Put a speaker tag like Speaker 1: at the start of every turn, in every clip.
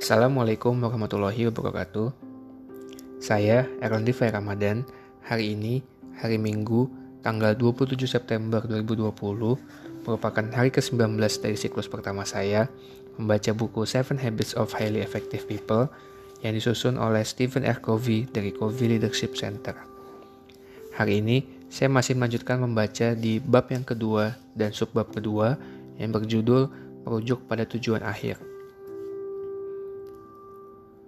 Speaker 1: Assalamualaikum warahmatullahi wabarakatuh. Saya Erlon Divai Ramadan. Hari ini, hari Minggu, tanggal 27 September 2020, merupakan hari ke-19 dari siklus pertama saya membaca buku Seven Habits of Highly Effective People yang disusun oleh Stephen R. Covey dari Covey Leadership Center. Hari ini, saya masih melanjutkan membaca di bab yang kedua dan subbab kedua yang berjudul Merujuk pada Tujuan Akhir.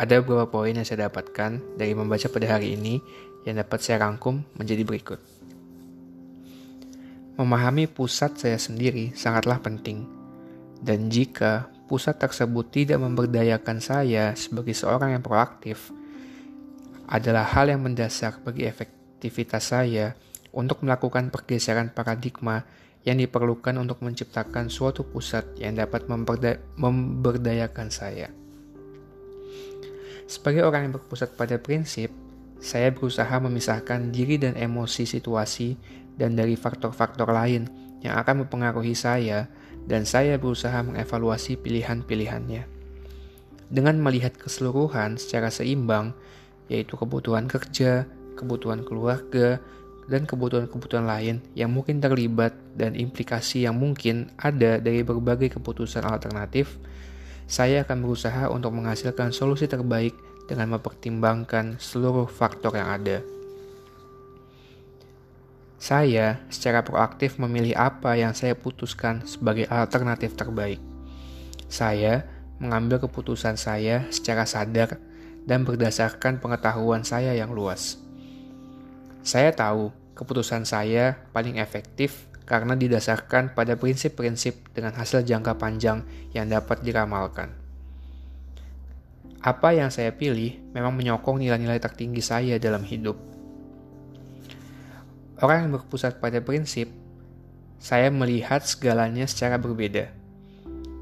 Speaker 1: Ada beberapa poin yang saya dapatkan dari membaca pada hari ini yang dapat saya rangkum menjadi berikut. Memahami pusat saya sendiri sangatlah penting, dan jika pusat tersebut tidak memberdayakan saya sebagai seorang yang proaktif, adalah hal yang mendasar bagi efektivitas saya untuk melakukan pergeseran paradigma yang diperlukan untuk menciptakan suatu pusat yang dapat memberdayakan saya. Sebagai orang yang berpusat pada prinsip, saya berusaha memisahkan diri dan emosi situasi dan dari faktor-faktor lain yang akan mempengaruhi saya dan saya berusaha mengevaluasi pilihan-pilihannya. Dengan melihat keseluruhan secara seimbang, yaitu kebutuhan kerja, kebutuhan keluarga, dan kebutuhan-kebutuhan lain yang mungkin terlibat dan implikasi yang mungkin ada dari berbagai keputusan alternatif, saya akan berusaha untuk menghasilkan solusi terbaik dengan mempertimbangkan seluruh faktor yang ada. Saya secara proaktif memilih apa yang saya putuskan sebagai alternatif terbaik. Saya mengambil keputusan saya secara sadar dan berdasarkan pengetahuan saya yang luas. Saya tahu keputusan saya paling efektif karena didasarkan pada prinsip-prinsip dengan hasil jangka panjang yang dapat diramalkan. Apa yang saya pilih memang menyokong nilai-nilai tertinggi saya dalam hidup. Orang yang berpusat pada prinsip, saya melihat segalanya secara berbeda.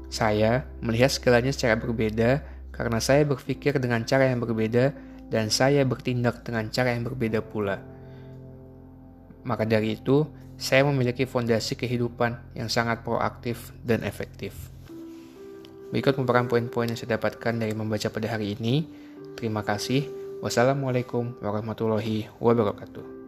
Speaker 1: Saya melihat segalanya secara berbeda karena saya berpikir dengan cara yang berbeda dan saya bertindak dengan cara yang berbeda pula. Maka dari itu, saya memiliki fondasi kehidupan yang sangat proaktif dan efektif. Berikut merupakan poin-poin yang saya dapatkan dari membaca pada hari ini. Terima kasih. Wassalamualaikum warahmatullahi wabarakatuh.